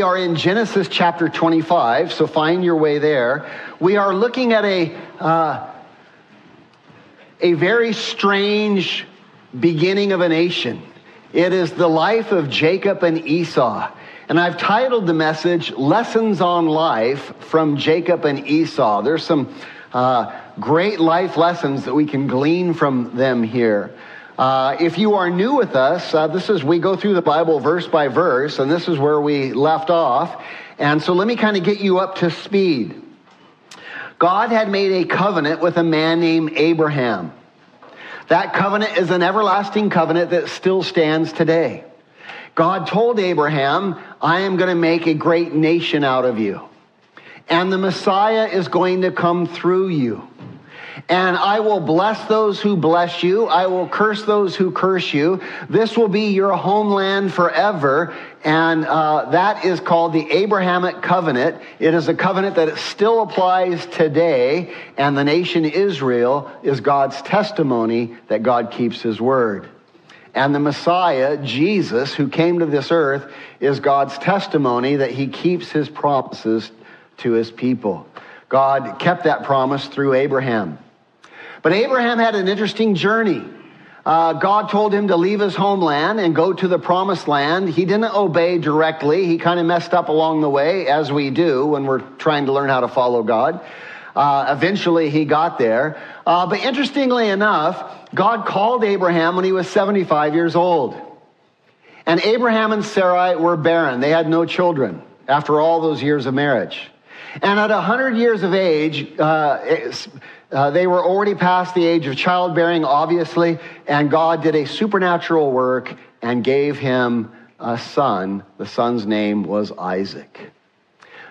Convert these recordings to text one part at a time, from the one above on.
We are in Genesis chapter 25, so find your way there. We are looking at a, uh, a very strange beginning of a nation. It is the life of Jacob and Esau. And I've titled the message Lessons on Life from Jacob and Esau. There's some uh, great life lessons that we can glean from them here. Uh, if you are new with us, uh, this is, we go through the Bible verse by verse, and this is where we left off. And so let me kind of get you up to speed. God had made a covenant with a man named Abraham. That covenant is an everlasting covenant that still stands today. God told Abraham, I am going to make a great nation out of you. And the Messiah is going to come through you. And I will bless those who bless you. I will curse those who curse you. This will be your homeland forever. And uh, that is called the Abrahamic covenant. It is a covenant that still applies today. And the nation Israel is God's testimony that God keeps his word. And the Messiah, Jesus, who came to this earth, is God's testimony that he keeps his promises to his people. God kept that promise through Abraham. But Abraham had an interesting journey. Uh, God told him to leave his homeland and go to the promised land. He didn't obey directly. He kind of messed up along the way, as we do when we're trying to learn how to follow God. Uh, eventually, he got there. Uh, but interestingly enough, God called Abraham when he was 75 years old. And Abraham and Sarai were barren. They had no children after all those years of marriage. And at 100 years of age, uh, they were already past the age of childbearing, obviously, and God did a supernatural work and gave him a son. The son's name was Isaac.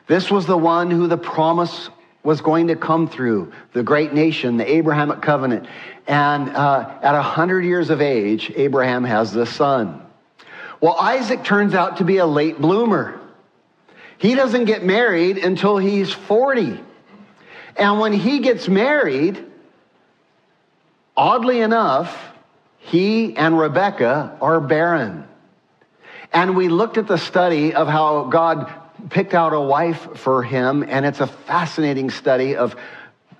This was the one who the promise was going to come through, the great nation, the Abrahamic covenant. And uh, at 100 years of age, Abraham has this son. Well, Isaac turns out to be a late bloomer. He doesn't get married until he's 40. And when he gets married, oddly enough, he and Rebecca are barren. And we looked at the study of how God picked out a wife for him, and it's a fascinating study of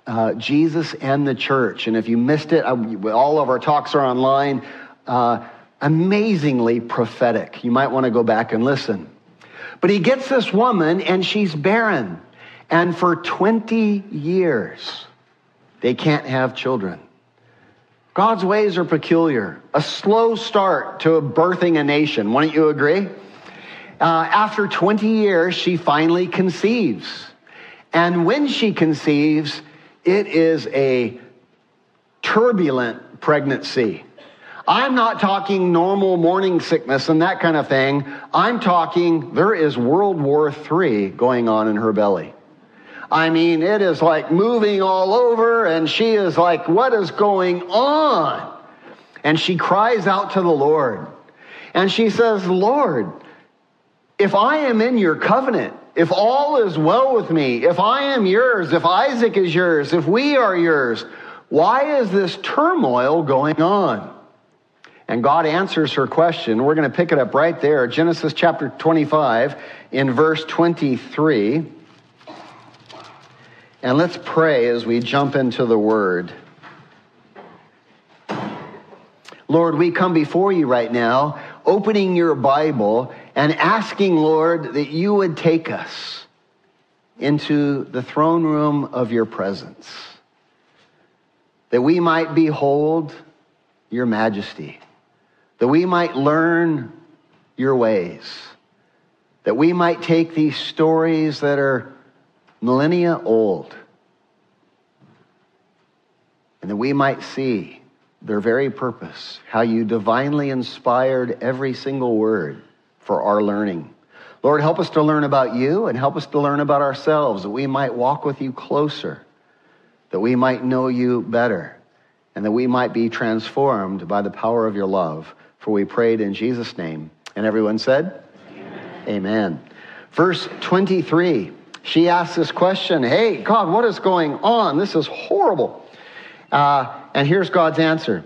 uh, Jesus and the church. And if you missed it, I, all of our talks are online. Uh, amazingly prophetic. You might want to go back and listen. But he gets this woman, and she's barren. And for 20 years, they can't have children. God's ways are peculiar. A slow start to birthing a nation. Wouldn't you agree? Uh, after 20 years, she finally conceives. And when she conceives, it is a turbulent pregnancy. I'm not talking normal morning sickness and that kind of thing. I'm talking there is World War III going on in her belly. I mean, it is like moving all over, and she is like, What is going on? And she cries out to the Lord. And she says, Lord, if I am in your covenant, if all is well with me, if I am yours, if Isaac is yours, if we are yours, why is this turmoil going on? And God answers her question. We're going to pick it up right there, Genesis chapter 25, in verse 23. And let's pray as we jump into the word. Lord, we come before you right now, opening your Bible and asking, Lord, that you would take us into the throne room of your presence, that we might behold your majesty, that we might learn your ways, that we might take these stories that are millennia old, and that we might see their very purpose, how you divinely inspired every single word for our learning. Lord, help us to learn about you and help us to learn about ourselves, that we might walk with you closer, that we might know you better, and that we might be transformed by the power of your love. For we prayed in Jesus' name. And everyone said, Amen. Amen. Verse 23, she asks this question Hey, God, what is going on? This is horrible. Uh, and here's God's answer.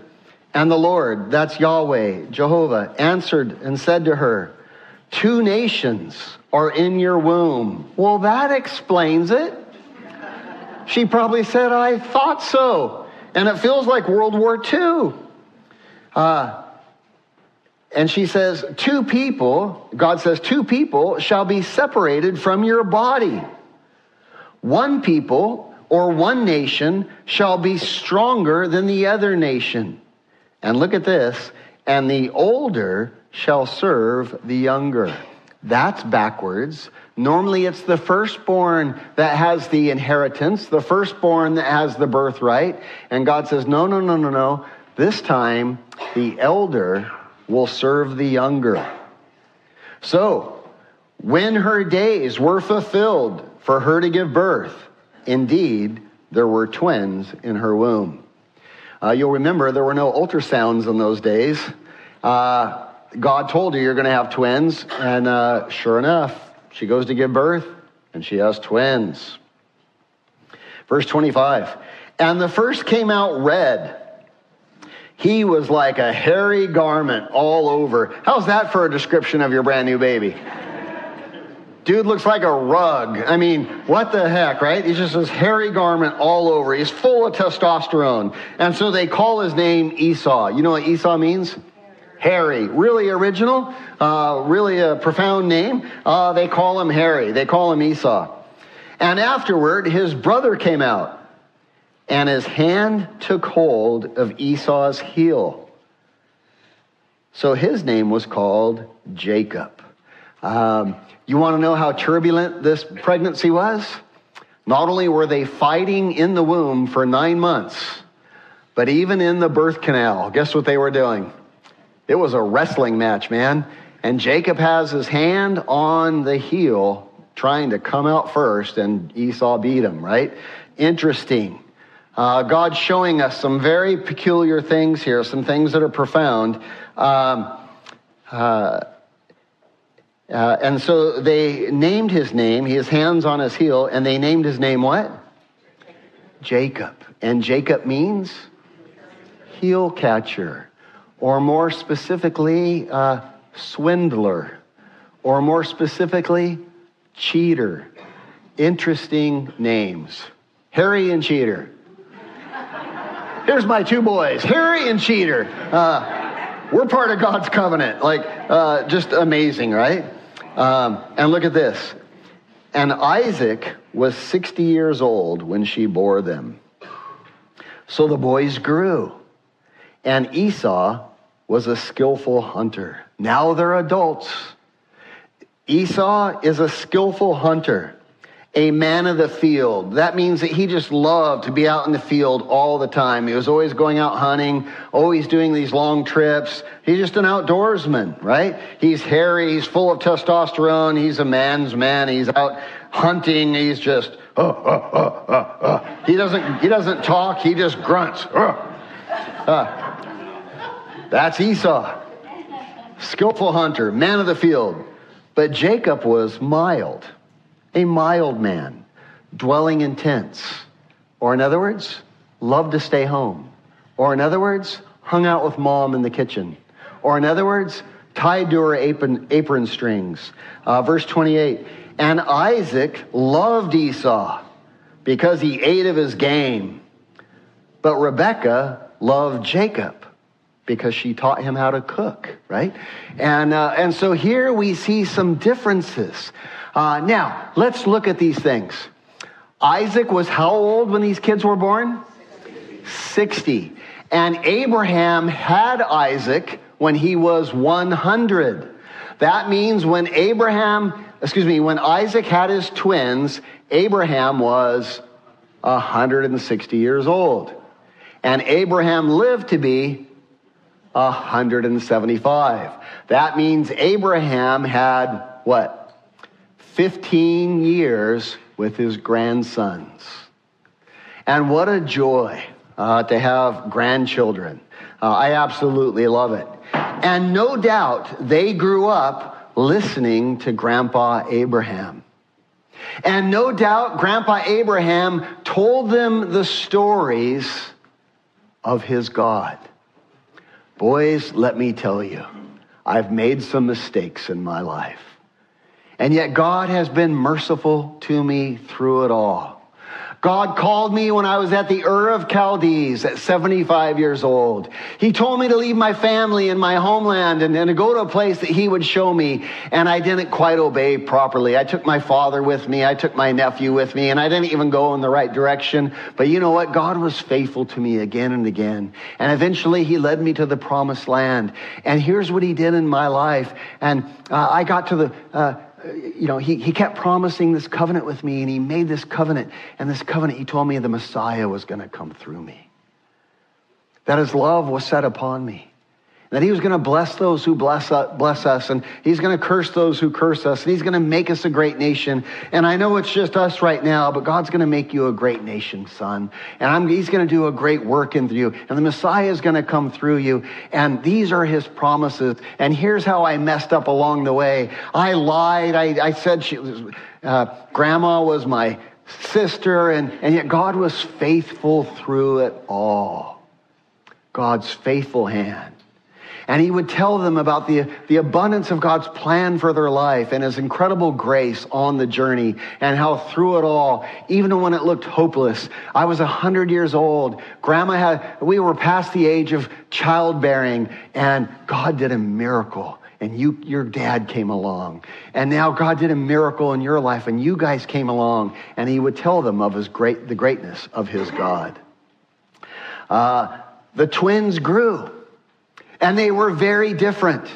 And the Lord, that's Yahweh, Jehovah, answered and said to her, Two nations are in your womb. Well, that explains it. She probably said, I thought so. And it feels like World War II. Uh, and she says, Two people, God says, two people shall be separated from your body. One people or one nation shall be stronger than the other nation. And look at this, and the older shall serve the younger. That's backwards. Normally, it's the firstborn that has the inheritance, the firstborn that has the birthright. And God says, no, no, no, no, no. This time, the elder will serve the younger. So, when her days were fulfilled for her to give birth, indeed, there were twins in her womb. Uh, you'll remember there were no ultrasounds in those days. Uh, God told her you're going to have twins, and uh, sure enough, she goes to give birth, and she has twins. Verse 25. And the first came out red. He was like a hairy garment all over. How's that for a description of your brand new baby? Dude looks like a rug. I mean, what the heck, right? He's just this hairy garment all over. He's full of testosterone. And so they call his name Esau. You know what Esau means? Harry. Really original, uh, really a profound name. Uh, they call him Harry. They call him Esau. And afterward, his brother came out, and his hand took hold of Esau's heel. So his name was called Jacob. Um, you want to know how turbulent this pregnancy was? Not only were they fighting in the womb for nine months, but even in the birth canal, guess what they were doing? It was a wrestling match, man. And Jacob has his hand on the heel, trying to come out first, and Esau beat him, right? Interesting. Uh, God's showing us some very peculiar things here, some things that are profound. Um, uh, uh, and so they named his name, his hands on his heel, and they named his name what? Jacob. And Jacob means heel catcher, or more specifically, uh, swindler, or more specifically, cheater. Interesting names. Harry and Cheater. Here's my two boys, Harry and Cheater. Uh, we're part of God's covenant. Like, uh, just amazing, right? Um, and look at this. And Isaac was 60 years old when she bore them. So the boys grew. And Esau was a skillful hunter. Now they're adults. Esau is a skillful hunter a man of the field. That means that he just loved to be out in the field all the time. He was always going out hunting, always doing these long trips. He's just an outdoorsman, right? He's hairy, he's full of testosterone, he's a man's man, he's out hunting, he's just, uh, uh, uh, uh, uh. He doesn't, he doesn't talk, he just grunts. Uh. Uh. That's Esau. Skillful hunter, man of the field. But Jacob was mild a mild man, dwelling in tents. Or, in other words, loved to stay home. Or, in other words, hung out with mom in the kitchen. Or, in other words, tied to her apron, apron strings. Uh, verse 28 And Isaac loved Esau because he ate of his game. But Rebekah loved Jacob because she taught him how to cook, right? And, uh, and so here we see some differences. Uh, now, let's look at these things. Isaac was how old when these kids were born? 60. And Abraham had Isaac when he was 100. That means when Abraham, excuse me, when Isaac had his twins, Abraham was 160 years old. And Abraham lived to be 175. That means Abraham had what? 15 years with his grandsons. And what a joy uh, to have grandchildren. Uh, I absolutely love it. And no doubt they grew up listening to Grandpa Abraham. And no doubt Grandpa Abraham told them the stories of his God. Boys, let me tell you, I've made some mistakes in my life. And yet God has been merciful to me through it all. God called me when I was at the Ur of Chaldees at 75 years old. He told me to leave my family and my homeland and, and, to go to a place that he would show me. And I didn't quite obey properly. I took my father with me. I took my nephew with me and I didn't even go in the right direction. But you know what? God was faithful to me again and again. And eventually he led me to the promised land. And here's what he did in my life. And uh, I got to the, uh, Uh, you know, he, he kept promising this covenant with me, and he made this covenant. And this covenant, he told me the Messiah was going to come through me, that his love was set upon me that he was going to bless those who bless us, and he's going to curse those who curse us and he's going to make us a great nation. And i know it's just us right now but god's going to make you a great nation son. And I'm, he's going to do a great work in you. And the messiah is going to come through you. And these are his promises. And here's how i messed up along the way. I lied. I, I said she uh, grandma was my sister and, and yet god was faithful through it all. God's faithful hand and he would tell them about the, the abundance of God's plan for their life and his incredible grace on the journey and how through it all, even when it looked hopeless, I was a 100 years old. Grandma had, we were past the age of childbearing and God did a miracle and you, your dad came along. And now God did a miracle in your life and you guys came along and he would tell them of his great, the greatness of his God. Uh, the twins grew and they were very different.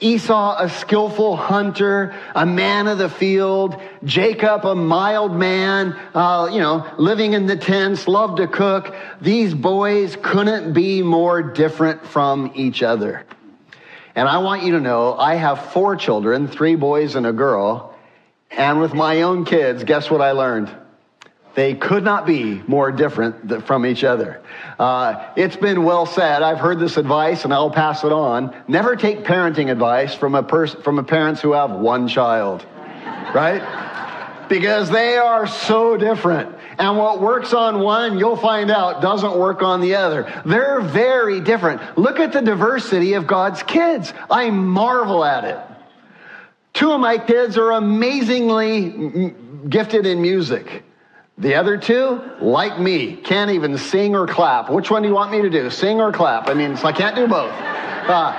Esau, a skillful hunter, a man of the field. Jacob, a mild man, uh, you know, living in the tents, loved to cook. These boys couldn't be more different from each other. And I want you to know, I have four children, three boys and a girl. And with my own kids, guess what I learned? They could not be more different from each other. Uh, it's been well said. I've heard this advice, and I'll pass it on. Never take parenting advice from a person from a parents who have one child, right? Because they are so different. And what works on one, you'll find out, doesn't work on the other. They're very different. Look at the diversity of God's kids. I marvel at it. Two of my kids are amazingly gifted in music. The other two, like me, can't even sing or clap. Which one do you want me to do? Sing or clap? I mean, I can't do both. Uh,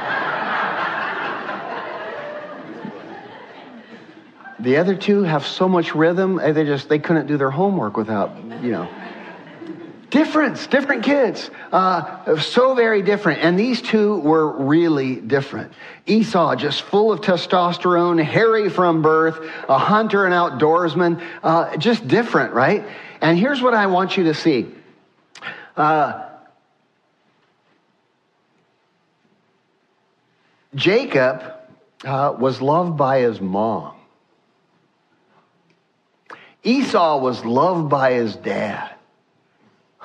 the other two have so much rhythm, eh, they just they couldn't do their homework without, you know. Difference, different kids, uh, so very different. And these two were really different. Esau, just full of testosterone, hairy from birth, a hunter and outdoorsman, uh, just different, right? And here's what I want you to see. Uh, Jacob uh, was loved by his mom. Esau was loved by his dad.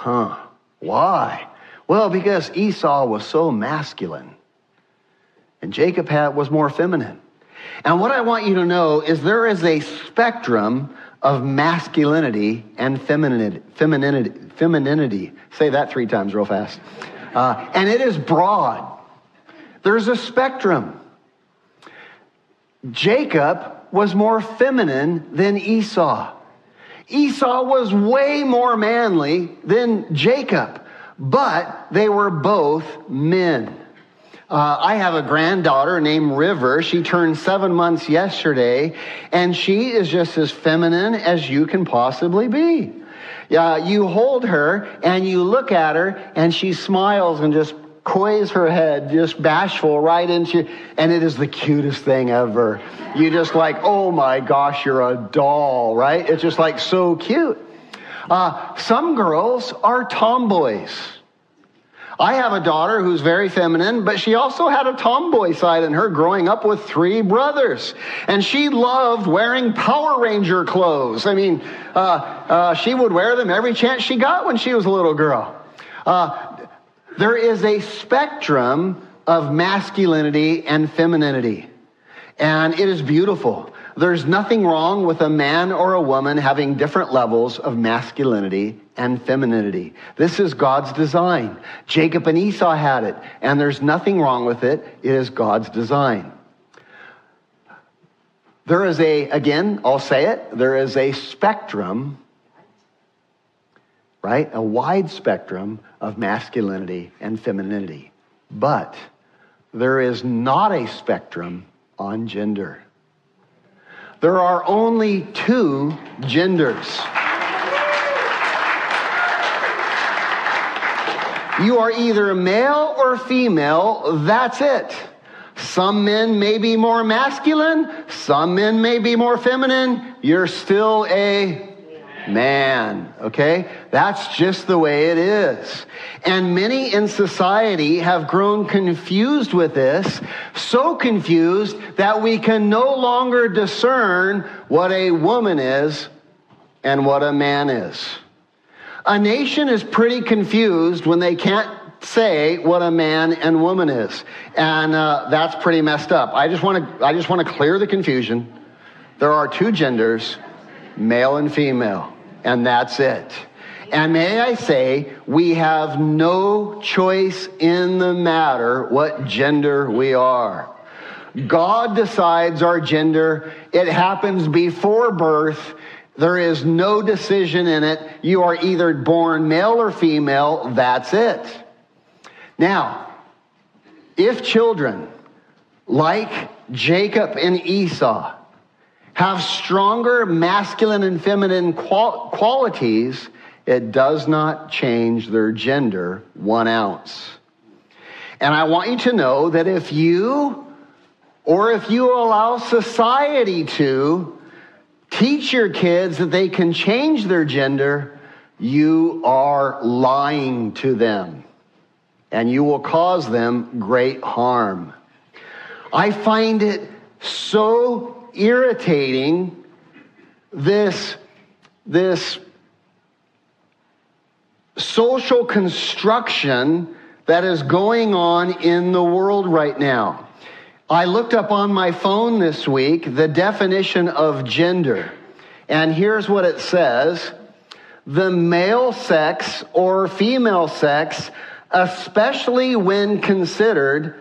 Huh. Why? Well, because Esau was so masculine and Jacob had, was more feminine. And what I want you to know is there is a spectrum of masculinity and femininity. Femininity. femininity. Say that three times real fast. Uh, and it is broad. There's a spectrum. Jacob was more feminine than Esau. Esau was way more manly than Jacob, but they were both men. Uh, I have a granddaughter named River. She turned seven months yesterday, and she is just as feminine as you can possibly be. Yeah, you hold her and you look at her, and she smiles and just coys her head, just bashful, right into, and it is the cutest thing ever. You just like, oh my gosh, you're a doll, right? It's just like so cute. Uh, some girls are tomboys. I have a daughter who's very feminine, but she also had a tomboy side in her growing up with three brothers. And she loved wearing Power Ranger clothes. I mean, uh, uh, she would wear them every chance she got when she was a little girl. Uh, there is a spectrum of masculinity and femininity, and it is beautiful. There's nothing wrong with a man or a woman having different levels of masculinity and femininity. This is God's design. Jacob and Esau had it, and there's nothing wrong with it. It is God's design. There is a, again, I'll say it, there is a spectrum, right? A wide spectrum of masculinity and femininity. But there is not a spectrum on gender. There are only two genders. You are either male or female, that's it. Some men may be more masculine, some men may be more feminine. You're still a man, okay? That's just the way it is. And many in society have grown confused with this, so confused that we can no longer discern what a woman is and what a man is. A nation is pretty confused when they can't say what a man and woman is. And uh, that's pretty messed up. I just want to I just want to clear the confusion. There are two genders, male and female and that's it. And may I say, we have no choice in the matter what gender we are. God decides our gender. It happens before birth. There is no decision in it. You are either born male or female. That's it. Now, if children like Jacob and Esau have stronger masculine and feminine qual- qualities, it does not change their gender one ounce. And I want you to know that if you, or if you allow society to, teach your kids that they can change their gender, you are lying to them. And you will cause them great harm. I find it so irritating this, this social construction that is going on in the world right now. I looked up on my phone this week the definition of gender, and here's what it says the male sex or female sex, especially when considered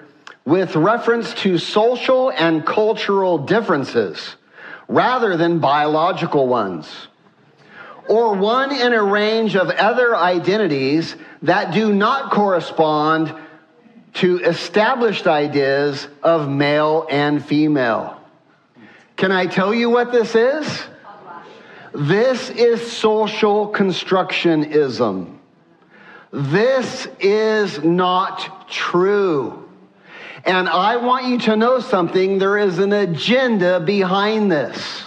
with reference to social and cultural differences rather than biological ones, or one in a range of other identities that do not correspond to established ideas of male and female. Can I tell you what this is? This is social constructionism. This is not true. And I want you to know something. There is an agenda behind this.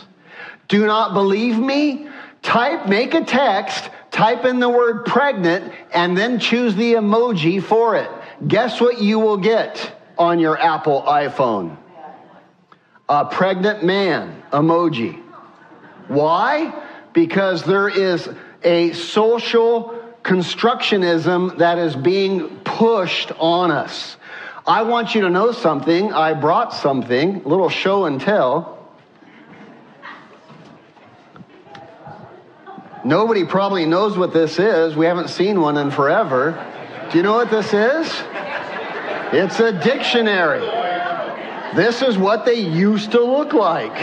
Do not believe me? Type, make a text, type in the word pregnant, and then choose the emoji for it. Guess what you will get on your Apple iPhone? A pregnant man emoji. Why? Because there is a social constructionism that is being pushed on us. I want you to know something. I brought something, a little show and tell. Nobody probably knows what this is. We haven't seen one in forever. Do you know what this is? It's a dictionary. This is what they used to look like.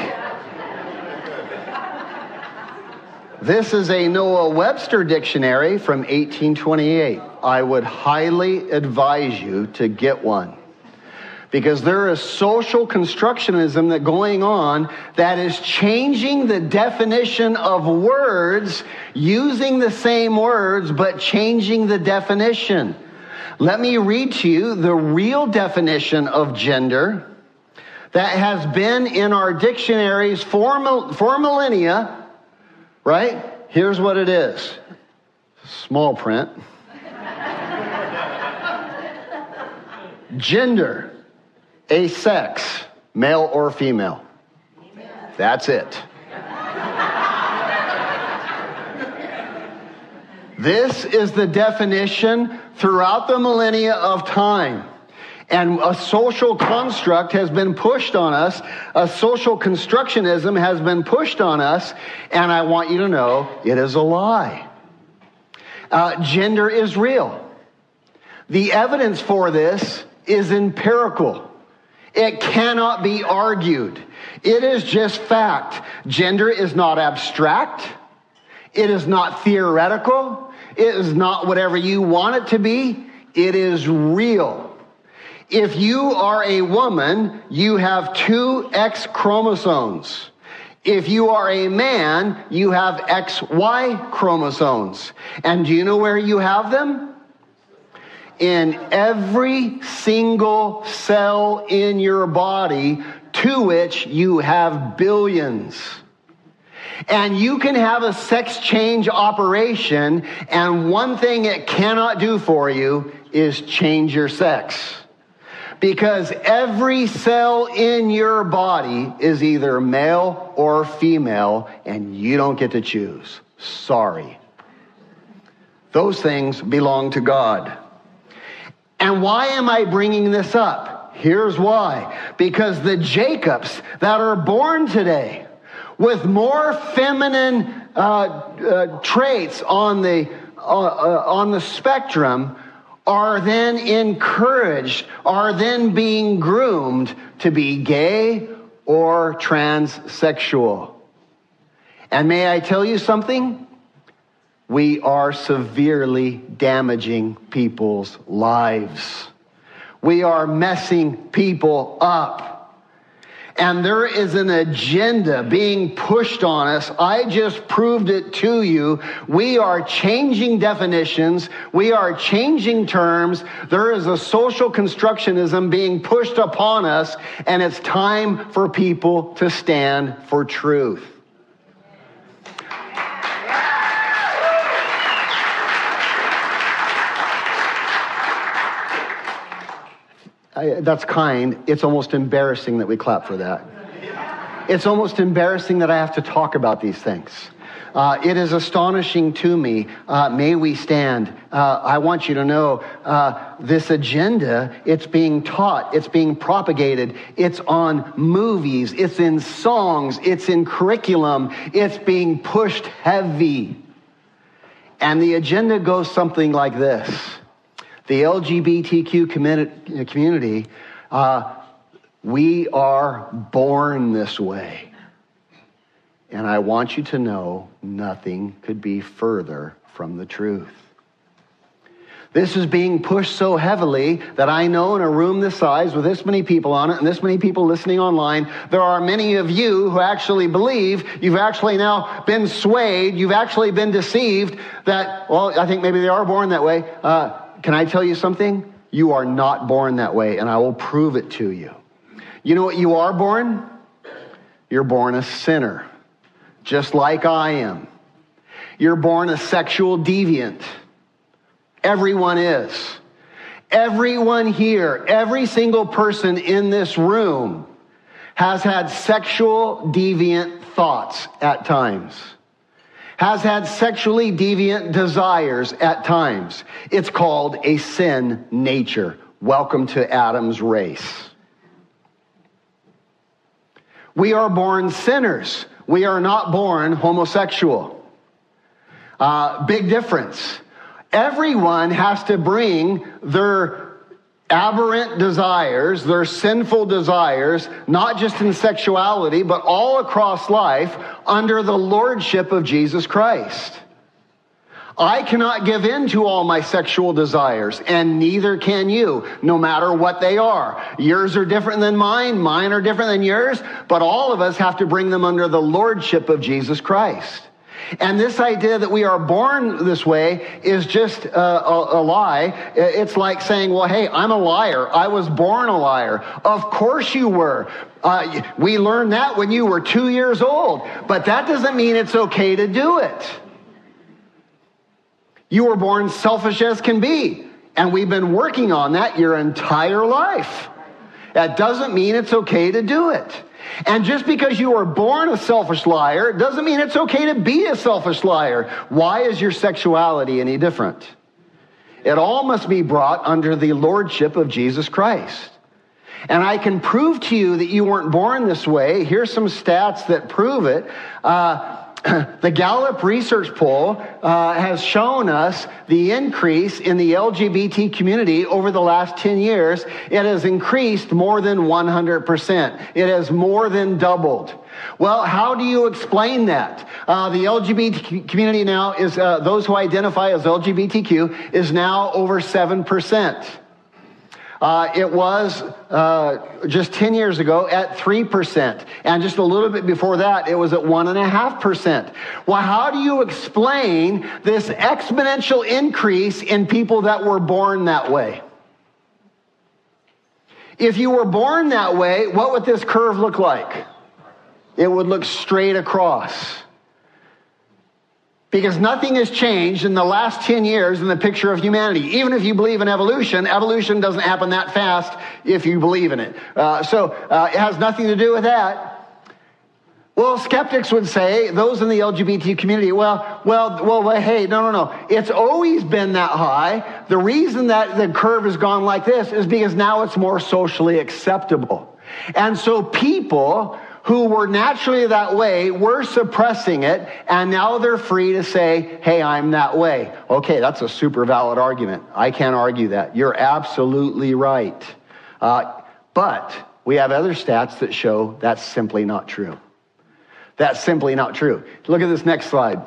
This is a Noah Webster dictionary from 1828. I would highly advise you to get one. Because there is social constructionism that going on that is changing the definition of words, using the same words, but changing the definition. Let me read to you the real definition of gender that has been in our dictionaries for, for millennia, right? Here's what it is small print. Gender, a sex, male or female. That's it. this is the definition throughout the millennia of time. And a social construct has been pushed on us. A social constructionism has been pushed on us. And I want you to know it is a lie. Uh, gender is real. The evidence for this is empirical. It cannot be argued. It is just fact. Gender is not abstract. It is not theoretical. It is not whatever you want it to be. It is real. If you are a woman, you have two X chromosomes. If you are a man, you have XY chromosomes. And do you know where you have them? In every single cell in your body, to which you have billions. And you can have a sex change operation, and one thing it cannot do for you is change your sex. Because every cell in your body is either male or female, and you don't get to choose. Sorry. Those things belong to God. And why am I bringing this up? Here's why. Because the Jacobs that are born today with more feminine uh, uh, traits on the, uh, uh on the spectrum are then encouraged, are then being groomed to be gay or transsexual. And may I tell you something? We are severely damaging people's lives. We are messing people up and there is an agenda being pushed on us. I just proved it to you. We are changing definitions. We are changing terms. There is a social constructionism being pushed upon us, and it's time for people to stand for truth. I, that's kind. It's almost embarrassing that we clap for that. It's almost embarrassing that I have to talk about these things. Uh, it is astonishing to me. Uh, may we stand? Uh, I want you to know uh, this agenda, it's being taught, it's being propagated, it's on movies, it's in songs, it's in curriculum, it's being pushed heavy. And the agenda goes something like this the LGBTQ community, uh, we are born this way. And I want you to know nothing could be further from the truth. This is being pushed so heavily that I know in a room this size with this many people on it and this many people listening online, there are many of you who actually believe you've actually now been swayed, you've actually been deceived that, well, I think maybe they are born that way. Uh, can I tell you something? You are not born that way, and I will prove it to you. You know what you are born? You're born a sinner, just like I am. You're born a sexual deviant. Everyone is. Everyone here, every single person in this room has had sexual deviant thoughts at times has had sexually deviant desires at times. It's called a sin nature. Welcome to Adam's race. We are born sinners. We are not born homosexual. Uh, big difference. Everyone has to bring their aberrant desires, their sinful desires, not just in sexuality, but all across life, under the lordship of Jesus Christ. I cannot give in to all my sexual desires, and neither can you, no matter what they are. Yours are different than mine, mine are different than yours, but all of us have to bring them under the lordship of Jesus Christ. And this idea that we are born this way is just a, a, a, lie. It's like saying, well, hey, I'm a liar. I was born a liar. Of course you were. Uh, we learned that when you were two years old, but that doesn't mean it's okay to do it. You were born selfish as can be. And we've been working on that your entire life. That doesn't mean it's okay to do it. And just because you were born a selfish liar doesn't mean it's okay to be a selfish liar. Why is your sexuality any different? It all must be brought under the lordship of Jesus Christ. And I can prove to you that you weren't born this way. Here's some stats that prove it. Uh, the Gallup research poll uh, has shown us the increase in the LGBT community over the last 10 years. It has increased more than 100%. It has more than doubled. Well, how do you explain that? Uh, the LGBT community now is, uh, those who identify as LGBTQ is now over 7%. Uh, it was uh, just 10 years ago at 3%. And just a little bit before that, it was at 1.5%. Well, how do you explain this exponential increase in people that were born that way? If you were born that way, what would this curve look like? It would look straight across. Because nothing has changed in the last 10 years in the picture of humanity. Even if you believe in evolution, evolution doesn't happen that fast if you believe in it. Uh, so uh, it has nothing to do with that. Well, skeptics would say, those in the LGBT community, well, well, well, hey, no, no, no. It's always been that high. The reason that the curve has gone like this is because now it's more socially acceptable. And so people who were naturally that way were suppressing it, and now they're free to say, hey, I'm that way. Okay, that's a super valid argument. I can't argue that. You're absolutely right. Uh, but we have other stats that show that's simply not true. That's simply not true. Look at this next slide.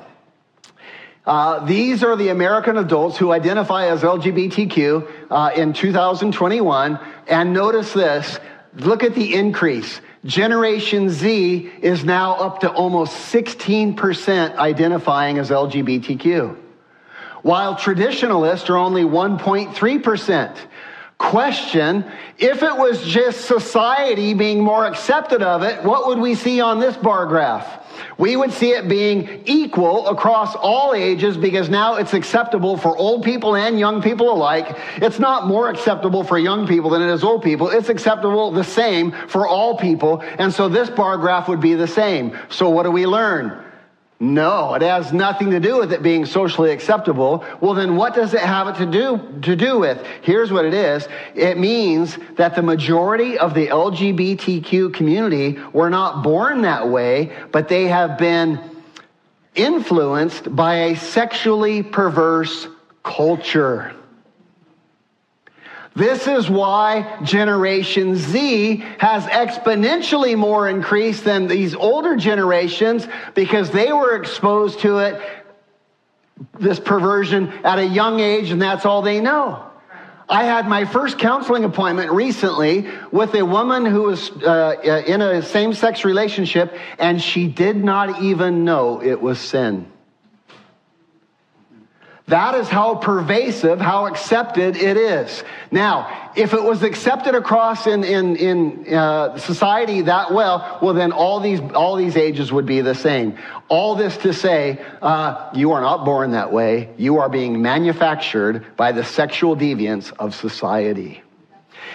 Uh, these are the American adults who identify as LGBTQ uh, in 2021. And notice this look at the increase. Generation Z is now up to almost 16% identifying as LGBTQ, while traditionalists are only 1.3%. Question If it was just society being more accepted of it, what would we see on this bar graph? We would see it being equal across all ages because now it's acceptable for old people and young people alike. It's not more acceptable for young people than it is old people. It's acceptable the same for all people. And so this bar graph would be the same. So what do we learn? No, it has nothing to do with it being socially acceptable. Well, then what does it have to do, to do with? Here's what it is. It means that the majority of the LGBTQ community were not born that way, but they have been influenced by a sexually perverse culture. This is why Generation Z has exponentially more increase than these older generations because they were exposed to it, this perversion, at a young age, and that's all they know. I had my first counseling appointment recently with a woman who was uh, in a same sex relationship, and she did not even know it was sin. That is how pervasive, how accepted it is. Now, if it was accepted across in, in, in uh, society that well, well, then all these, all these ages would be the same. All this to say, uh, you are not born that way. You are being manufactured by the sexual deviance of society.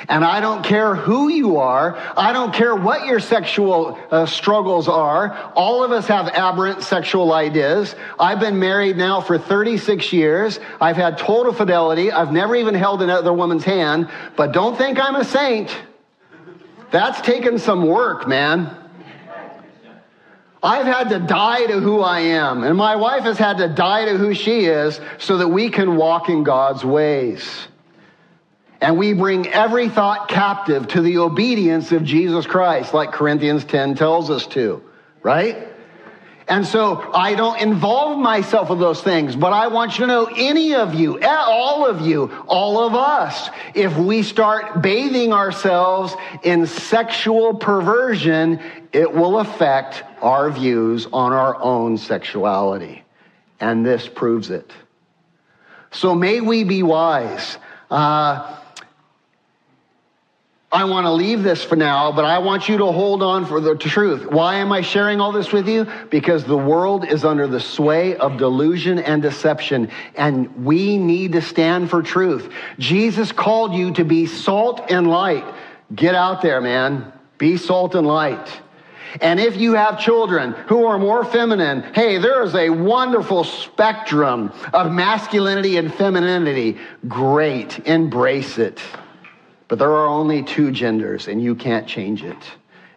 And I don't care who you are. I don't care what your sexual uh, struggles are. All of us have aberrant sexual ideas. I've been married now for 36 years. I've had total fidelity. I've never even held another woman's hand. But don't think I'm a saint. That's taken some work, man. I've had to die to who I am, and my wife has had to die to who she is so that we can walk in God's ways. And we bring every thought captive to the obedience of Jesus Christ, like Corinthians 10 tells us to, right? And so I don't involve myself with those things, but I want you to know any of you, all of you, all of us, if we start bathing ourselves in sexual perversion, it will affect our views on our own sexuality. And this proves it. So may we be wise. Uh, I want to leave this for now, but I want you to hold on for the truth. Why am I sharing all this with you? Because the world is under the sway of delusion and deception, and we need to stand for truth. Jesus called you to be salt and light. Get out there, man. Be salt and light. And if you have children who are more feminine, hey, there is a wonderful spectrum of masculinity and femininity. Great. Embrace it. But there are only two genders, and you can't change it.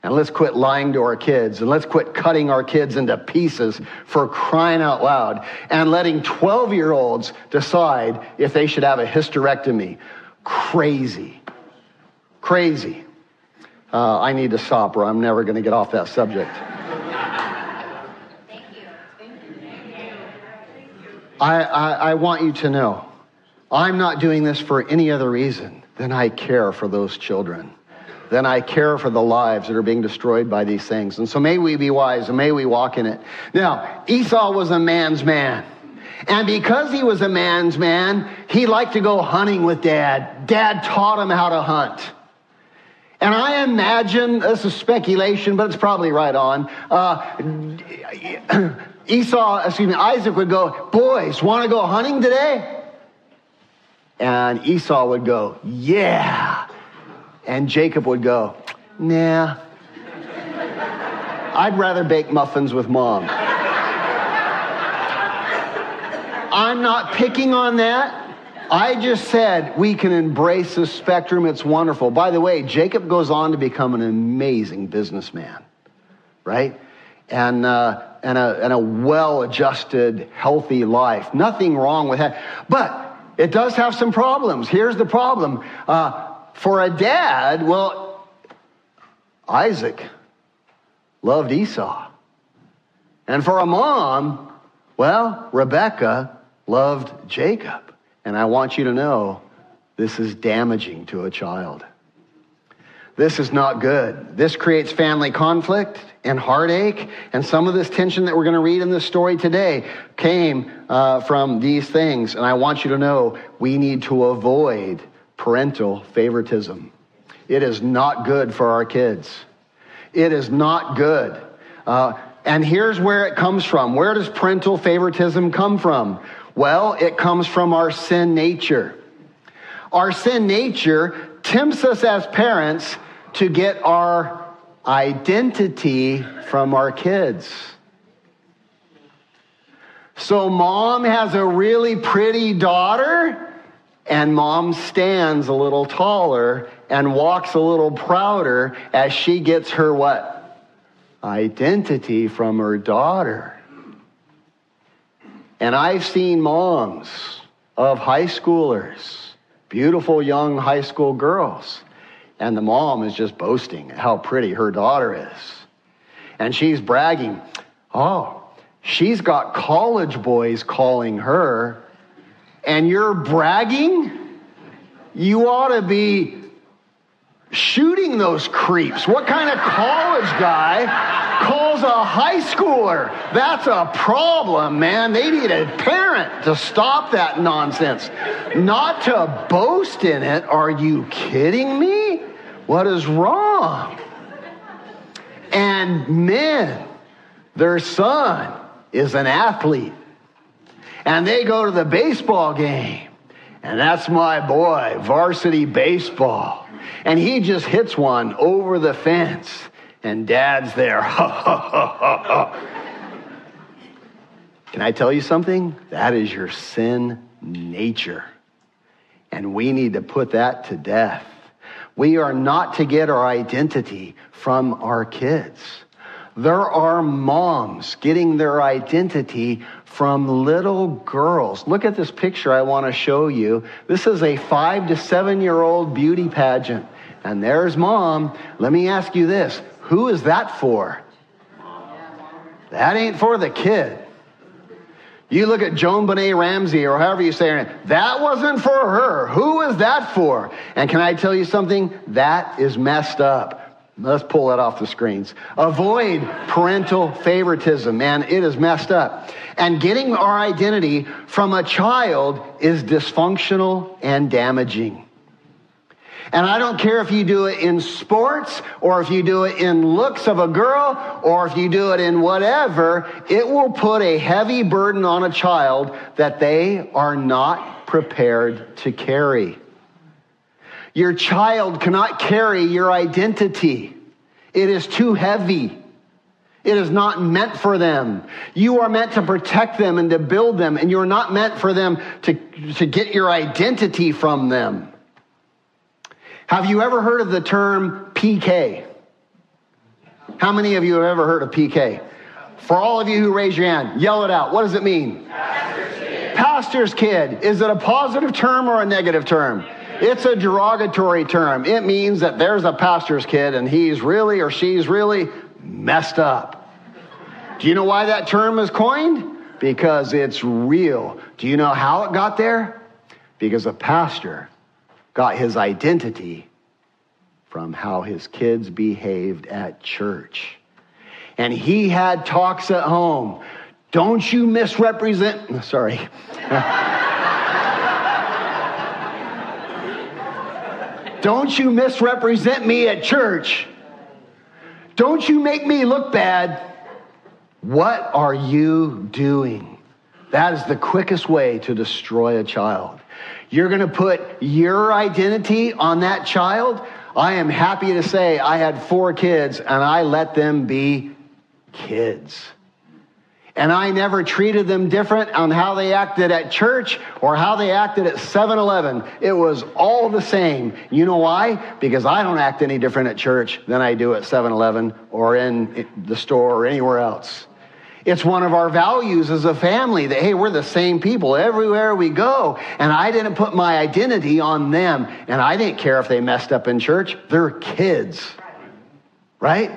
And let's quit lying to our kids, and let's quit cutting our kids into pieces for crying out loud, and letting 12 year olds decide if they should have a hysterectomy. Crazy. Crazy. Uh, I need to stop, or I'm never going to get off that subject. Thank you. Thank you. Thank you. I, I, I want you to know I'm not doing this for any other reason than I care for those children. Then I care for the lives that are being destroyed by these things. And so may we be wise and may we walk in it. Now, Esau was a man's man. And because he was a man's man, he liked to go hunting with dad. Dad taught him how to hunt. And I imagine, this is speculation, but it's probably right on. Uh, Esau, excuse me, Isaac would go, Boys, want to go hunting today? And Esau would go, Yeah. And Jacob would go, Nah. I'd rather bake muffins with mom. I'm not picking on that. I just said we can embrace the spectrum. It's wonderful. By the way, Jacob goes on to become an amazing businessman, right? And, uh, and a, and a well adjusted, healthy life. Nothing wrong with that. But it does have some problems. Here's the problem. Uh, for a dad, well, Isaac loved Esau. And for a mom, well, Rebecca loved Jacob. And I want you to know this is damaging to a child. This is not good. This creates family conflict and heartache. And some of this tension that we're going to read in this story today came uh, from these things. And I want you to know we need to avoid parental favoritism. It is not good for our kids. It is not good. Uh, and here's where it comes from. Where does parental favoritism come from? Well, it comes from our sin nature. Our sin nature tempts us as parents to get our identity from our kids. So, mom has a really pretty daughter, and mom stands a little taller and walks a little prouder as she gets her what? Identity from her daughter. And I've seen moms of high schoolers, beautiful young high school girls, and the mom is just boasting how pretty her daughter is. And she's bragging, oh, she's got college boys calling her, and you're bragging? You ought to be shooting those creeps. What kind of college guy calls a high schooler? That's a problem, man. They need a parent to stop that nonsense. Not to boast in it. Are you kidding me? What is wrong? And men, their son is an athlete. And they go to the baseball game. And that's my boy, varsity baseball and he just hits one over the fence, and dad's there. Can I tell you something? That is your sin nature. And we need to put that to death. We are not to get our identity from our kids. There are moms getting their identity from little girls. Look at this picture I want to show you. This is a five to seven year old beauty pageant. And there's mom. Let me ask you this who is that for? That ain't for the kid. You look at JonBenét Ramsey or however you say her name. That wasn't for her. Who is that for? And can I tell you something? That is messed up. Let's pull that off the screens. Avoid parental favoritism, man. It is messed up. And getting our identity from a child is dysfunctional and damaging. And I don't care if you do it in sports or if you do it in looks of a girl or if you do it in whatever, it will put a heavy burden on a child that they are not prepared to carry. Your child cannot carry your identity. It is too heavy. It is not meant for them. You are meant to protect them and to build them, and you're not meant for them to, to get your identity from them. Have you ever heard of the term PK? How many of you have ever heard of PK? For all of you who raise your hand, yell it out. What does it mean? Pastor's kid. Pastor's kid. Is it a positive term or a negative term? It's a derogatory term. It means that there's a pastor's kid and he's really or she's really messed up. Do you know why that term is coined? Because it's real. Do you know how it got there? Because a pastor got his identity from how his kids behaved at church. And he had talks at home. Don't you misrepresent, sorry. Don't you misrepresent me at church. Don't you make me look bad. What are you doing? That is the quickest way to destroy a child. You're going to put your identity on that child. I am happy to say I had four kids and I let them be kids. And I never treated them different on how they acted at church or how they acted at 7 Eleven. It was all the same. You know why? Because I don't act any different at church than I do at 7 Eleven or in the store or anywhere else. It's one of our values as a family that, hey, we're the same people everywhere we go. And I didn't put my identity on them. And I didn't care if they messed up in church. They're kids. Right?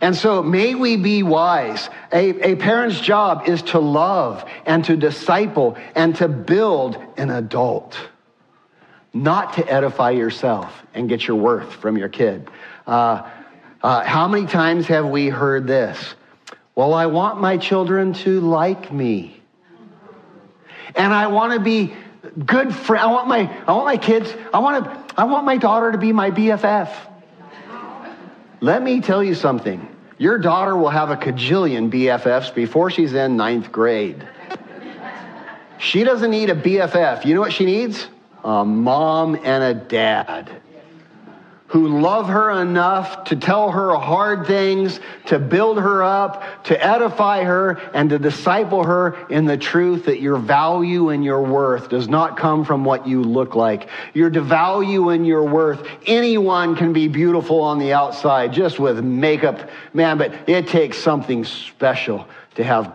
And so may we be wise. A, a parent's job is to love and to disciple and to build an adult, not to edify yourself and get your worth from your kid. Uh, uh, how many times have we heard this? Well, I want my children to like me. And I want to be good friend. I want my, I want my kids, I want to, I want my daughter to be my BFF. Let me tell you something. Your daughter will have a cajillion BFFs before she's in ninth grade. She doesn't need a BFF. You know what she needs? A mom and a dad who love her enough to tell her hard things, to build her up, to edify her, and to disciple her in the truth that your value and your worth does not come from what you look like. Your value and your worth, anyone can be beautiful on the outside just with makeup, man, but it takes something special to have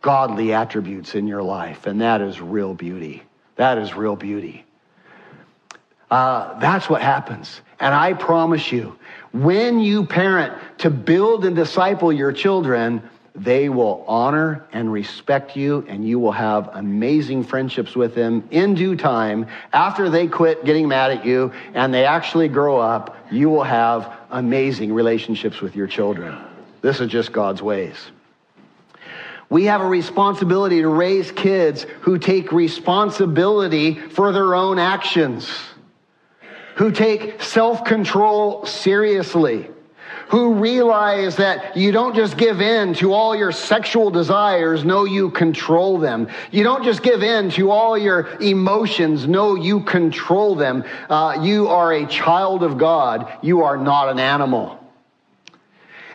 godly attributes in your life, and that is real beauty. That is real beauty. Uh, that's what happens. And I promise you, when you parent to build and disciple your children, they will honor and respect you, and you will have amazing friendships with them in due time. After they quit getting mad at you and they actually grow up, you will have amazing relationships with your children. This is just God's ways. We have a responsibility to raise kids who take responsibility for their own actions who take self control seriously, who realize that you don't just give in to all your sexual desires, no, you control them. You don't just give in to all your emotions, no, you control them. Uh, you are a child of God, you are not an animal.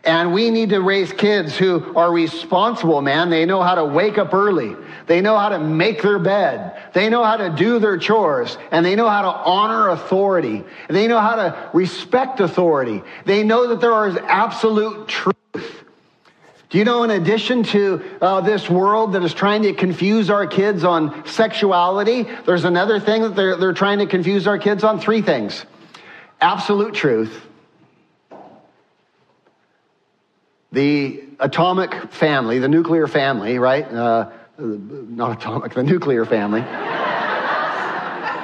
And we need to raise kids who are responsible, man. They know how to wake up early. They know how to make their bed. They know how to do their chores. And they know how to honor authority. They know how to respect authority. They know that there is absolute truth. Do you know, in addition to uh, this world that is trying to confuse our kids on sexuality, there's another thing that they're, they're trying to confuse our kids on three things absolute truth the atomic family, the nuclear family, right? Uh, not atomic, the nuclear family.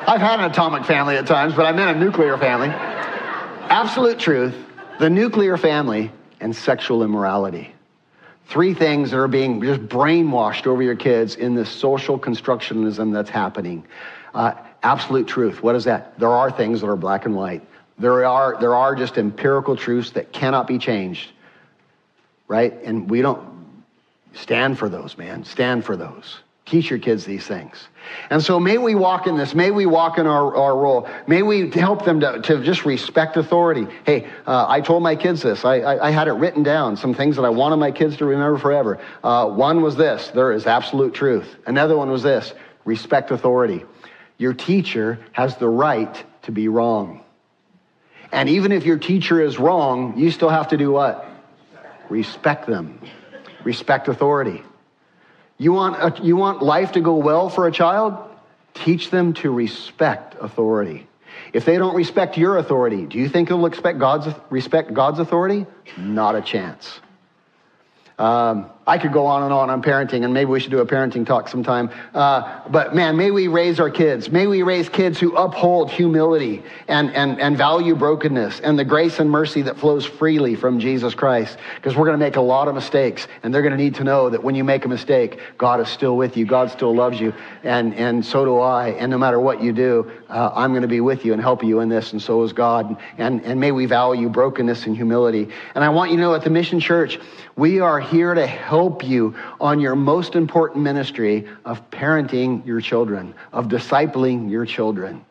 I've had an atomic family at times, but I meant a nuclear family. Absolute truth, the nuclear family, and sexual immorality. Three things that are being just brainwashed over your kids in this social constructionism that's happening. Uh, absolute truth. What is that? There are things that are black and white. There are, there are just empirical truths that cannot be changed, right? And we don't stand for those, man. Stand for those. Teach your kids these things. And so may we walk in this. May we walk in our, our role. May we help them to, to just respect authority. Hey, uh, I told my kids this. I, I, I, had it written down, some things that I wanted my kids to remember forever. Uh, one was this there is absolute truth. Another one was this respect authority. Your teacher has the right to be wrong. And even if your teacher is wrong, you still have to do what? Respect them. Respect authority. You want, a, you want life to go well for a child? Teach them to respect authority. If they don't respect your authority, do you think they'll expect God's, respect God's authority? Not a chance. Um, I could go on and on on parenting, and maybe we should do a parenting talk sometime. Uh, but man, may we raise our kids. May we raise kids who uphold humility and, and, and value brokenness and the grace and mercy that flows freely from Jesus Christ. Because we're going to make a lot of mistakes, and they're going to need to know that when you make a mistake, God is still with you. God still loves you, and, and so do I. And no matter what you do, uh, I'm going to be with you and help you in this, and so is God. And, and may we value brokenness and humility. And I want you to know at the Mission Church, we are here to help you on your most important ministry of parenting your children, of discipling your children.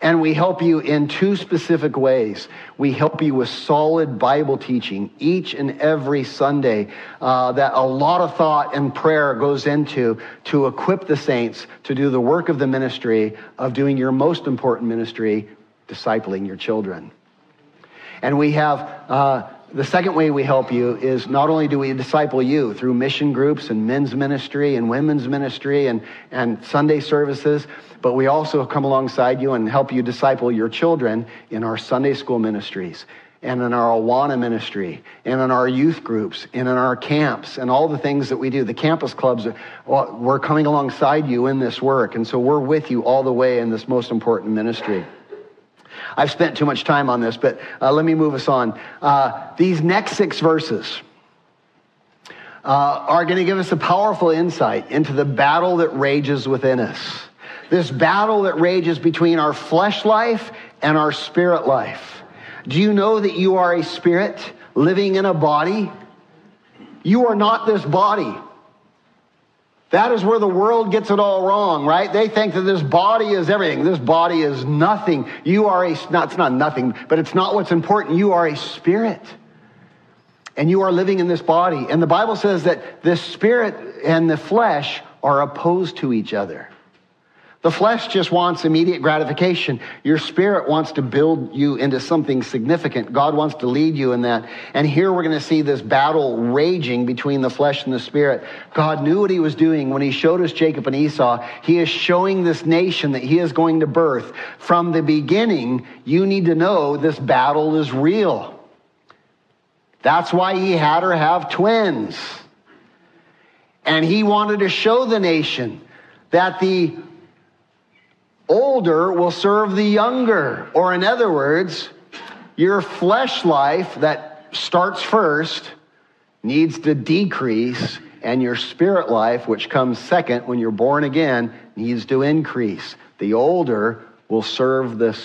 And we help you in two specific ways. We help you with solid Bible teaching each and every Sunday uh, that a lot of thought and prayer goes into to equip the saints to do the work of the ministry of doing your most important ministry, discipling your children. And we have uh, the second way we help you is not only do we disciple you through mission groups and men's ministry and women's ministry and, and Sunday services, but we also come alongside you and help you disciple your children in our Sunday school ministries and in our Awana ministry and in our youth groups and in our camps and all the things that we do. The campus clubs, we're coming alongside you in this work. And so we're with you all the way in this most important ministry. I've spent too much time on this, but uh, let me move us on. Uh, these next six verses uh, are going to give us a powerful insight into the battle that rages within us. This battle that rages between our flesh life and our spirit life. Do you know that you are a spirit living in a body? You are not this body. That is where the world gets it all wrong, right? They think that this body is everything. This body is nothing. You are a, not, it's not nothing, but it's not what's important. You are a spirit. And you are living in this body. And the Bible says that the spirit and the flesh are opposed to each other. The flesh just wants immediate gratification. Your spirit wants to build you into something significant. God wants to lead you in that. And here we're going to see this battle raging between the flesh and the spirit. God knew what he was doing when he showed us Jacob and Esau. He is showing this nation that he is going to birth. From the beginning, you need to know this battle is real. That's why he had her have twins. And he wanted to show the nation that the older will serve the younger. Or, in other words, your flesh life that starts first needs to decrease, and your spirit life, which comes second when you're born again, needs to increase. The older will serve the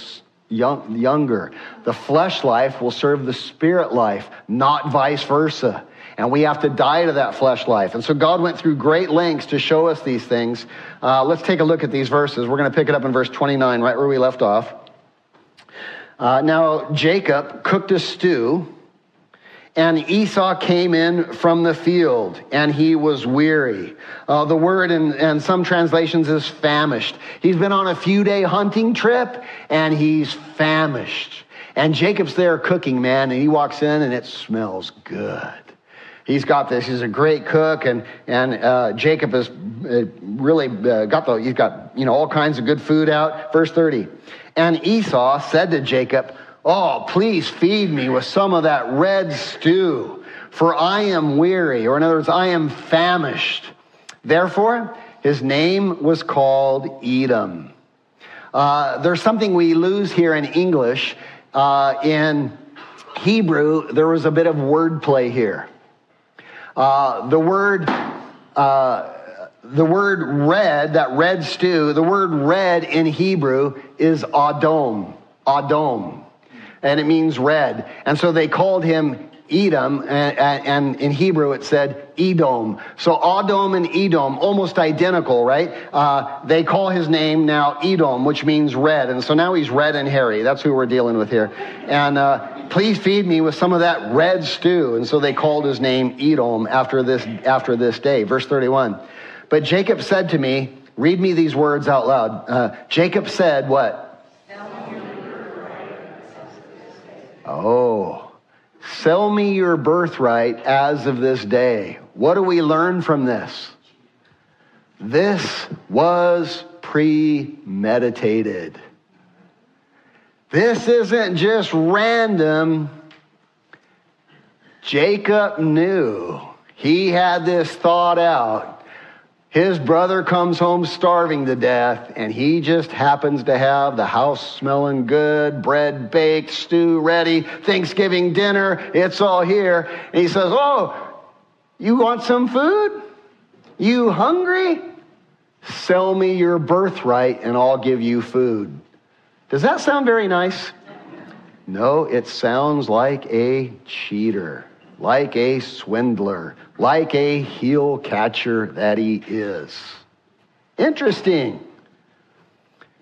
young, younger. The flesh life will serve the spirit life, not vice versa. And we have to die to that flesh life. And so God went through great lengths to show us these things. Uh, let's take a look at these verses. We're going to pick it up in verse 29, right where we left off. Uh, now, Jacob cooked a stew, and Esau came in from the field, and he was weary. Uh, the word in, in some translations is famished. He's been on a few day hunting trip, and he's famished. And Jacob's there cooking, man, and he walks in, and it smells good. He's got this. He's a great cook, and and uh, Jacob has uh, really uh, got the. He's got you know all kinds of good food out. Verse thirty, and Esau said to Jacob, "Oh, please feed me with some of that red stew, for I am weary, or in other words, I am famished." Therefore, his name was called Edom. Uh, there's something we lose here in English. Uh, in Hebrew, there was a bit of wordplay here. Uh, the word uh, the word red, that red stew, the word red in Hebrew is Adom. Adom. And it means red. And so they called him Edom, and, and, in Hebrew it said Edom. So Adom and Edom, almost identical, right? Uh, they call his name now Edom, which means red. And so now he's red and hairy. That's who we're dealing with here. And uh, please feed me with some of that red stew. And so they called his name Edom after this, after this day. Verse 31. But Jacob said to me, read me these words out loud. Uh, Jacob said, what? Oh, sell me your birthright as of this day. What do we learn from this? This was premeditated. This isn't just random. Jacob knew. He had this thought out. His brother comes home starving to death, and he just happens to have the house smelling good, bread baked, stew ready, Thanksgiving dinner, it's all here. And he says, Oh, you want some food? You hungry? Sell me your birthright, and I'll give you food. Does that sound very nice? No, it sounds like a cheater like a swindler, like a heel catcher that he is. Interesting.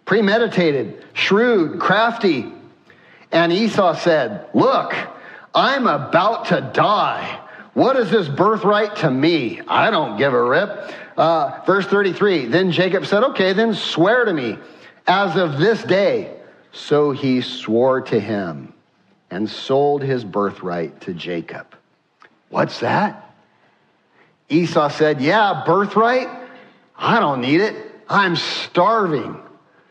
Premeditated, shrewd, crafty. And Esau said, Look, I'm about to die. What is this birthright to me? I don't give a rip. Uh, verse 33 Then Jacob said, Okay, then swear to me as of this day. So he swore to him and sold his birthright to Jacob. What's that? Esau said, Yeah, birthright? I don't need it. I'm starving.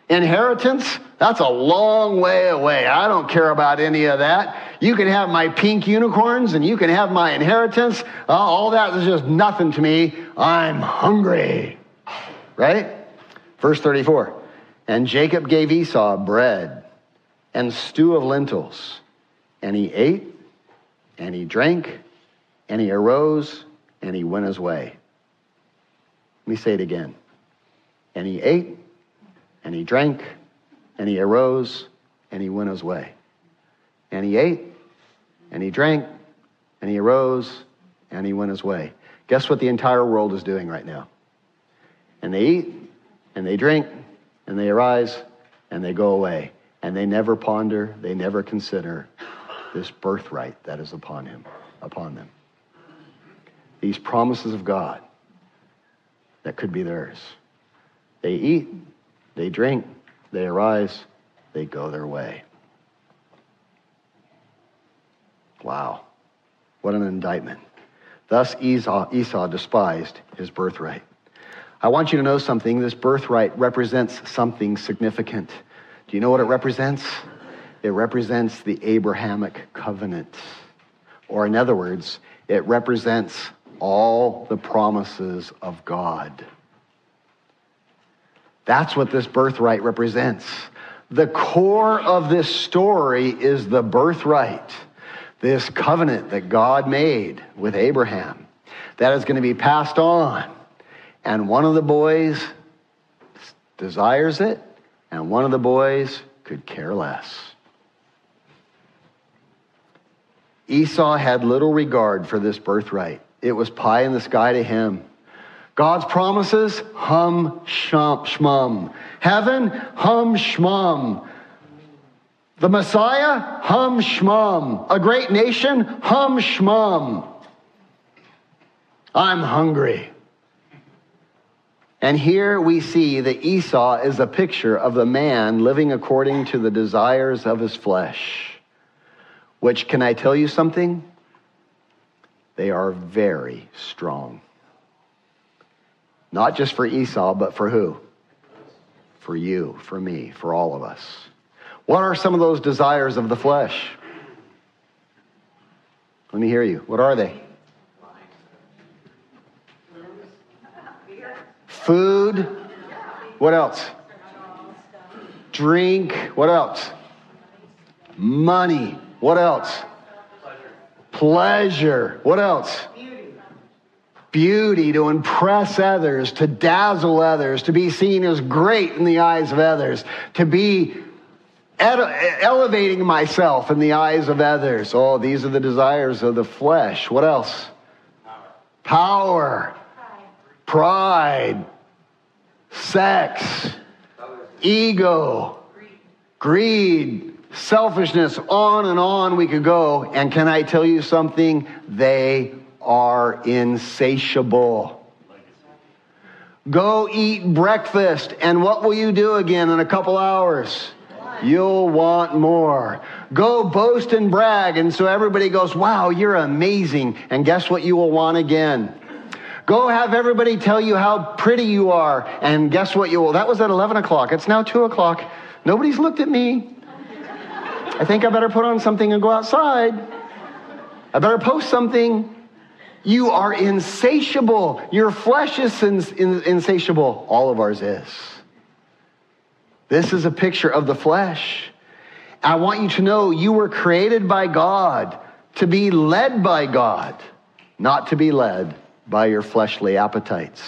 Inheritance? That's a long way away. I don't care about any of that. You can have my pink unicorns and you can have my inheritance. Uh, all that is just nothing to me. I'm hungry. Right? Verse 34. And Jacob gave Esau bread and stew of lentils, and he ate and he drank and he arose and he went his way. Let me say it again. And he ate and he drank and he arose and he went his way. And he ate and he drank and he arose and he went his way. Guess what the entire world is doing right now? And they eat and they drink and they arise and they go away. And they never ponder, they never consider this birthright that is upon him, upon them these promises of God that could be theirs. They eat, they drink, they arise, they go their way. Wow. What an indictment. Thus Esau, Esau despised his birthright. I want you to know something. This birthright represents something significant. Do you know what it represents? It represents the Abrahamic covenant. Or, in other words, it represents all the promises of God. That's what this birthright represents. The core of this story is the birthright, this covenant that God made with Abraham that is going to be passed on. And one of the boys desires it, and one of the boys could care less. Esau had little regard for this birthright. It was pie in the sky to him. God's promises, hum, shump, shmum. Heaven, hum, shmum. The Messiah, hum, shmum. A great nation, hum, shmum. I'm hungry. And here we see that Esau is a picture of the man living according to the desires of his flesh. Which, can I tell you something? They are very strong. Not just for Esau, but for who? For you, for me, for all of us. What are some of those desires of the flesh? Let me hear you. What are they? Food. What else? Drink. What else? Money. What else? Pleasure. What else? beauty, to impress others, to dazzle others, to be seen as great in the eyes of others, to be elevating myself in the eyes of others. Oh, these are the desires of the flesh. What else? Power, pride, sex, ego, greed, selfishness, on and on we could go. And can I tell you something? They are insatiable. Go eat breakfast, and what will you do again in a couple hours? You'll want more. Go boast and brag, and so everybody goes, Wow, you're amazing. And guess what you will want again? Go have everybody tell you how pretty you are, and guess what you will? That was at 11 o'clock. It's now 2 o'clock. Nobody's looked at me. I think I better put on something and go outside. I better post something. You are insatiable. Your flesh is insatiable. All of ours is. This is a picture of the flesh. I want you to know you were created by God to be led by God, not to be led by your fleshly appetites.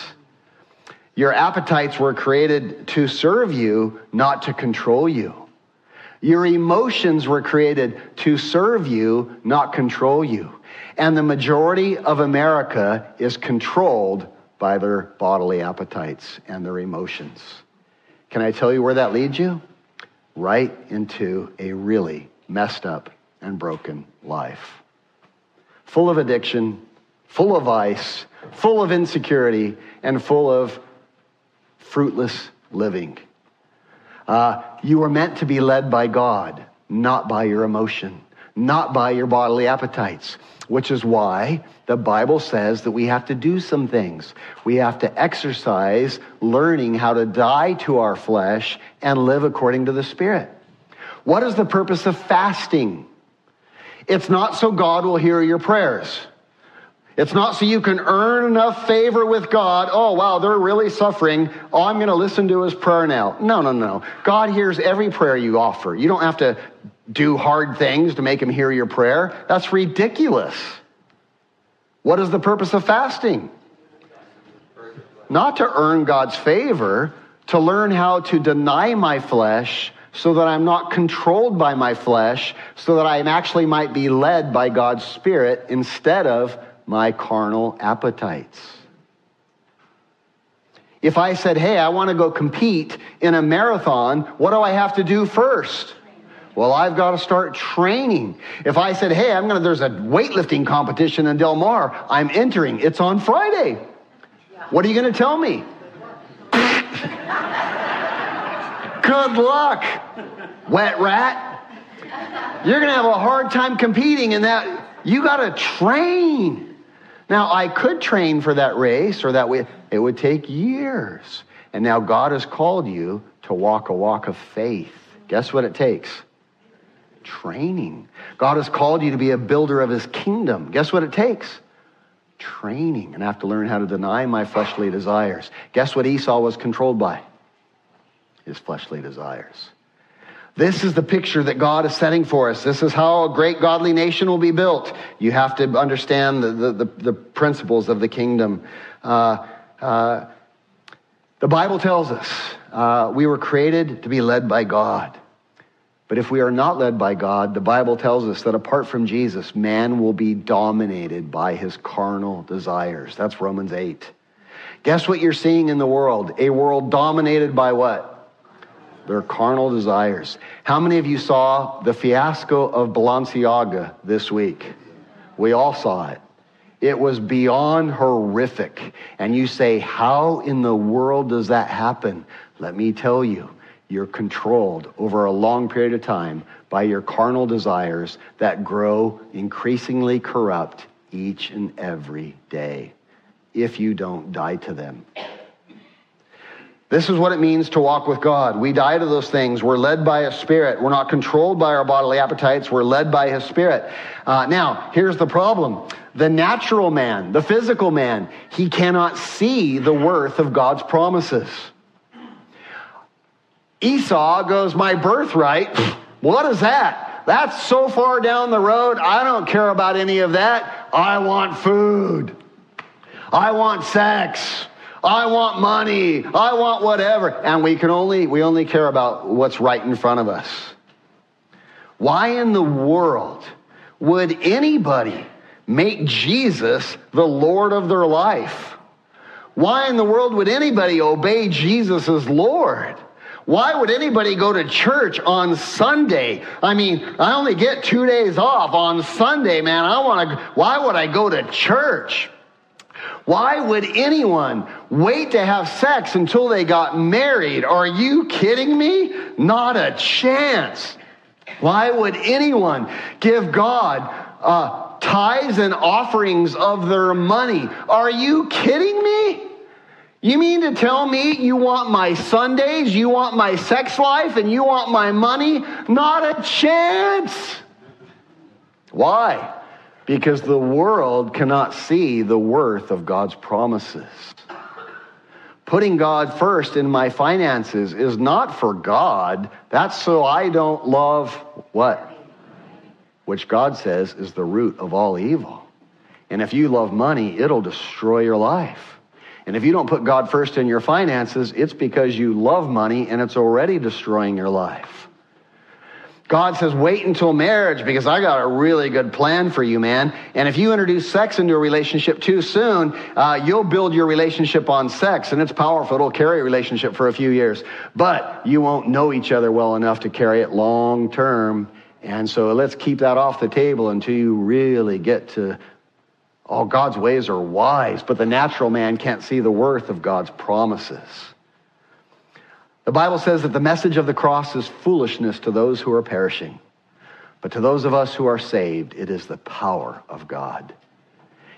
Your appetites were created to serve you, not to control you. Your emotions were created to serve you, not control you. And the majority of America is controlled by their bodily appetites and their emotions. Can I tell you where that leads you? Right into a really messed up and broken life. Full of addiction, full of vice, full of insecurity, and full of fruitless living. Uh, you were meant to be led by God, not by your emotion, not by your bodily appetites, which is why the Bible says that we have to do some things. We have to exercise learning how to die to our flesh and live according to the Spirit. What is the purpose of fasting? It's not so God will hear your prayers. It's not so you can earn enough favor with God. Oh, wow, they're really suffering. Oh, I'm going to listen to his prayer now. No, no, no. God hears every prayer you offer. You don't have to do hard things to make him hear your prayer. That's ridiculous. What is the purpose of fasting? Not to earn God's favor, to learn how to deny my flesh so that I'm not controlled by my flesh, so that I actually might be led by God's Spirit instead of my carnal appetites. If I said, hey, I want to go compete in a marathon, what do I have to do first? Well, I've got to start training. If I said, hey, I'm going to, there's a weightlifting competition in Del Mar, I'm entering. It's on Friday. What are you going to tell me? Good luck, wet rat. You're going to have a hard time competing in that. You got to train. Now, I could train for that race or that way. It would take years. And now God has called you to walk a walk of faith. Guess what it takes? Training. God has called you to be a builder of his kingdom. Guess what it takes? Training. And I have to learn how to deny my fleshly desires. Guess what Esau was controlled by? His fleshly desires. This is the picture that God is setting for us. This is how a great godly nation will be built. You have to understand the, the, the, the principles of the kingdom. Uh, uh, the Bible tells us uh, we were created to be led by God. But if we are not led by God, the Bible tells us that apart from Jesus, man will be dominated by his carnal desires. That's Romans 8. Guess what you're seeing in the world? A world dominated by what? Their carnal desires. How many of you saw the fiasco of Balenciaga this week? We all saw it. It was beyond horrific. And you say, How in the world does that happen? Let me tell you, you're controlled over a long period of time by your carnal desires that grow increasingly corrupt each and every day if you don't die to them. This is what it means to walk with God. We die to those things. We're led by a spirit. We're not controlled by our bodily appetites. We're led by his spirit. Uh, now, here's the problem. The natural man, the physical man, he cannot see the worth of God's promises. Esau goes, My birthright, what is that? That's so far down the road. I don't care about any of that. I want food. I want sex. I want money. I want whatever. And we can only, we only care about what's right in front of us. Why in the world would anybody make Jesus the Lord of their life? Why in the world would anybody obey Jesus as Lord? Why would anybody go to church on Sunday? I mean, I only get two days off on Sunday, man. I want to, why would I go to church? Why would anyone wait to have sex until they got married? Are you kidding me? Not a chance. Why would anyone give God uh, tithes and offerings of their money? Are you kidding me? You mean to tell me you want my Sundays, you want my sex life, and you want my money? Not a chance. Why? Because the world cannot see the worth of God's promises. Putting God first in my finances is not for God. That's so I don't love what? Which God says is the root of all evil. And if you love money, it'll destroy your life. And if you don't put God first in your finances, it's because you love money and it's already destroying your life. God says, wait until marriage because I got a really good plan for you, man. And if you introduce sex into a relationship too soon, uh, you'll build your relationship on sex and it's powerful. It'll carry a relationship for a few years, but you won't know each other well enough to carry it long term. And so let's keep that off the table until you really get to Oh, God's ways are wise, but the natural man can't see the worth of God's promises. The Bible says that the message of the cross is foolishness to those who are perishing, but to those of us who are saved, it is the power of God.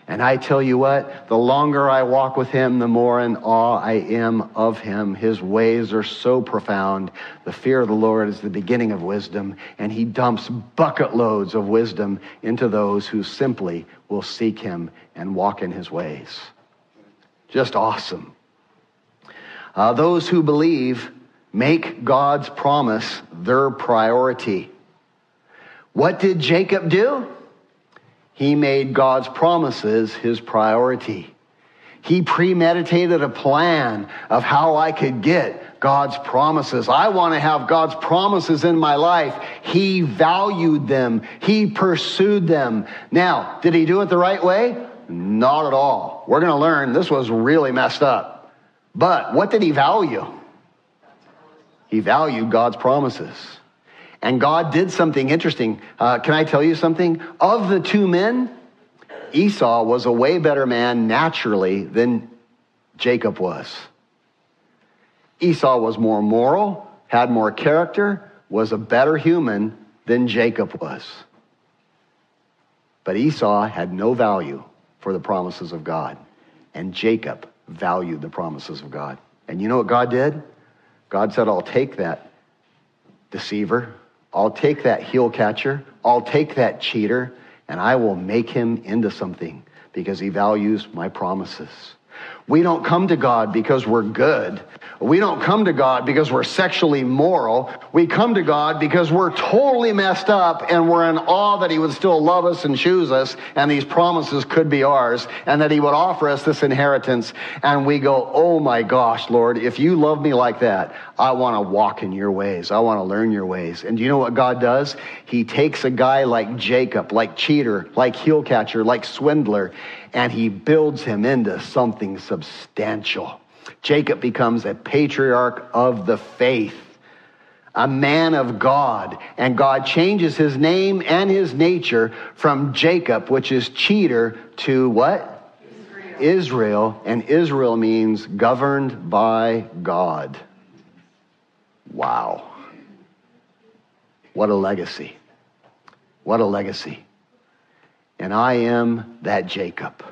And I tell you what, the longer I walk with him, the more in awe I am of him. His ways are so profound. The fear of the Lord is the beginning of wisdom, and he dumps bucket loads of wisdom into those who simply will seek him and walk in his ways. Just awesome. Uh, those who believe make God's promise their priority. What did Jacob do? He made God's promises his priority. He premeditated a plan of how I could get God's promises. I want to have God's promises in my life. He valued them. He pursued them. Now, did he do it the right way? Not at all. We're going to learn this was really messed up. But what did he value? He valued God's promises. And God did something interesting. Uh, can I tell you something? Of the two men, Esau was a way better man naturally than Jacob was. Esau was more moral, had more character, was a better human than Jacob was. But Esau had no value for the promises of God, and Jacob valued the promises of God. And you know what God did? God said, I'll take that deceiver, I'll take that heel catcher, I'll take that cheater, and I will make him into something because he values my promises. We don't come to God because we're good. We don't come to God because we're sexually moral. We come to God because we're totally messed up and we're in awe that He would still love us and choose us and these promises could be ours and that He would offer us this inheritance. And we go, oh my gosh, Lord, if you love me like that, I want to walk in your ways. I want to learn your ways. And do you know what God does? He takes a guy like Jacob, like cheater, like heel catcher, like swindler, and he builds him into something substantial. Jacob becomes a patriarch of the faith, a man of God, and God changes his name and his nature from Jacob, which is cheater, to what? Israel. Israel, and Israel means governed by God. Wow. What a legacy. What a legacy. And I am that Jacob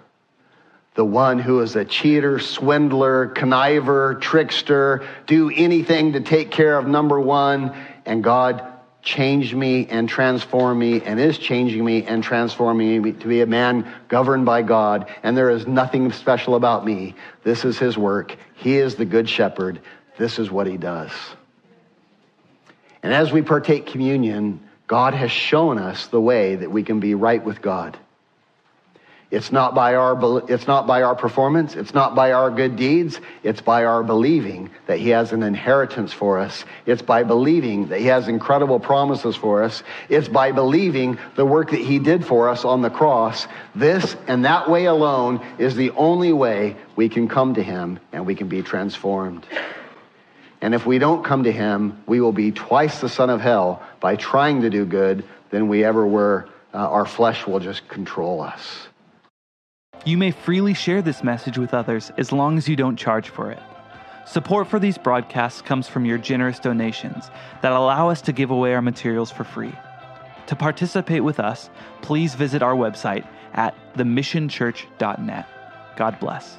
the one who is a cheater, swindler, conniver, trickster, do anything to take care of number one. And God changed me and transformed me and is changing me and transforming me to be a man governed by God. And there is nothing special about me. This is his work. He is the good shepherd. This is what he does. And as we partake communion, God has shown us the way that we can be right with God. It's not by our it's not by our performance, it's not by our good deeds, it's by our believing that he has an inheritance for us. It's by believing that he has incredible promises for us. It's by believing the work that he did for us on the cross. This and that way alone is the only way we can come to him and we can be transformed. And if we don't come to him, we will be twice the son of hell by trying to do good than we ever were. Uh, our flesh will just control us. You may freely share this message with others as long as you don't charge for it. Support for these broadcasts comes from your generous donations that allow us to give away our materials for free. To participate with us, please visit our website at themissionchurch.net. God bless.